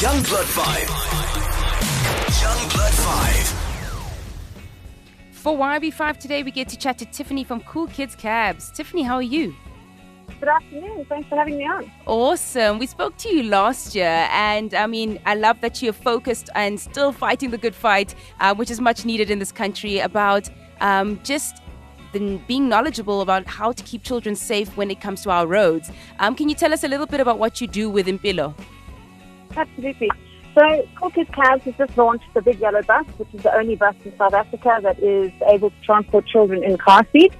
Young Blood 5. Young Blood 5. For YB5 today, we get to chat to Tiffany from Cool Kids Cabs. Tiffany, how are you? Good afternoon. Thanks for having me on. Awesome. We spoke to you last year, and I mean, I love that you're focused and still fighting the good fight, uh, which is much needed in this country, about um, just the, being knowledgeable about how to keep children safe when it comes to our roads. Um, can you tell us a little bit about what you do with Impilo? Absolutely. So, Kids Cabs has just launched the Big Yellow Bus, which is the only bus in South Africa that is able to transport children in car seats.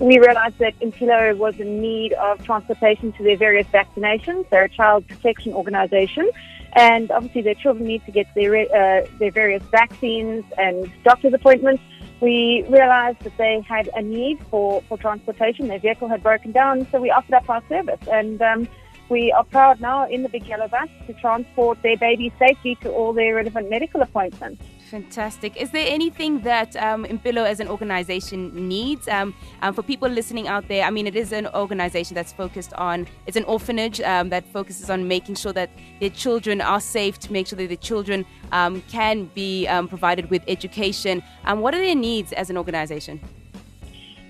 We realized that Impilo was in need of transportation to their various vaccinations. They're a child protection organization. And obviously, their children need to get their, uh, their various vaccines and doctor's appointments. We realized that they had a need for, for transportation. Their vehicle had broken down, so we offered up our service. And um, we are proud now in the Big Yellow Bus to transport their babies safely to all their relevant medical appointments. Fantastic. Is there anything that um, Impilo as an organization needs? Um, um, for people listening out there, I mean, it is an organization that's focused on, it's an orphanage um, that focuses on making sure that their children are safe, to make sure that their children um, can be um, provided with education. Um, what are their needs as an organization?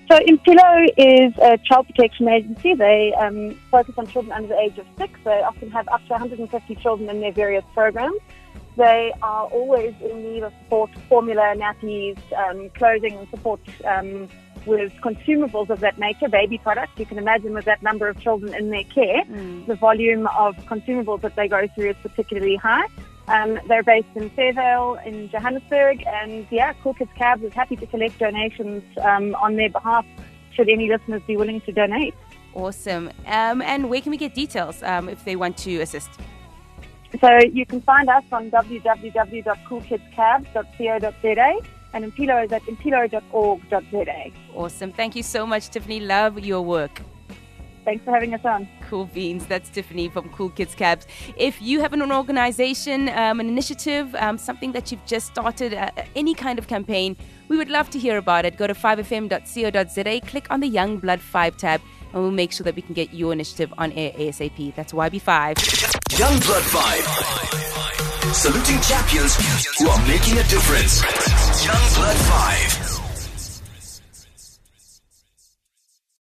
So Impilo is a child protection agency. They um, focus on children under the age of six. They often have up to 150 children in their various programs. They are always in need of support, formula, nappies, um, clothing, and support um, with consumables of that nature, baby products. You can imagine with that number of children in their care, Mm. the volume of consumables that they go through is particularly high. Um, they're based in Fairvale in Johannesburg, and yeah, Cool Kids Cabs is happy to collect donations um, on their behalf should any listeners be willing to donate. Awesome. Um, and where can we get details um, if they want to assist? So you can find us on www.coolkidscabs.co.za and Impilo is at impilo.org.za. Awesome. Thank you so much, Tiffany. Love your work. Thanks for having us on. Cool beans. That's Tiffany from Cool Kids Cabs. If you have an organization, um, an initiative, um, something that you've just started, uh, any kind of campaign, we would love to hear about it. Go to 5fm.co.za, click on the Young Blood 5 tab, and we'll make sure that we can get your initiative on air ASAP. That's YB5. Young Blood 5. Saluting champions who are making a difference. Young Blood 5.